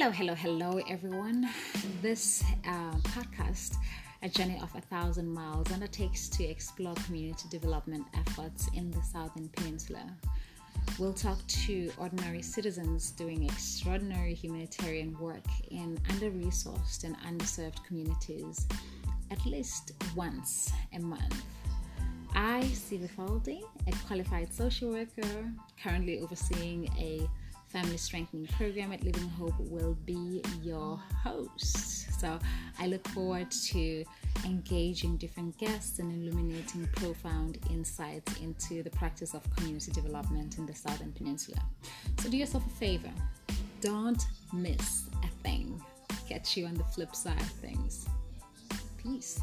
Hello, hello, hello, everyone. This uh, podcast, A Journey of a Thousand Miles, undertakes to explore community development efforts in the Southern Peninsula. We'll talk to ordinary citizens doing extraordinary humanitarian work in under resourced and underserved communities at least once a month. I, Siva Faldi, a qualified social worker, currently overseeing a family strengthening program at Living Hope, will be your host. So I look forward to engaging different guests and illuminating profound insights into the practice of community development in the Southern Peninsula. So do yourself a favor, don't miss a thing. Catch you on the flip side of things. Peace.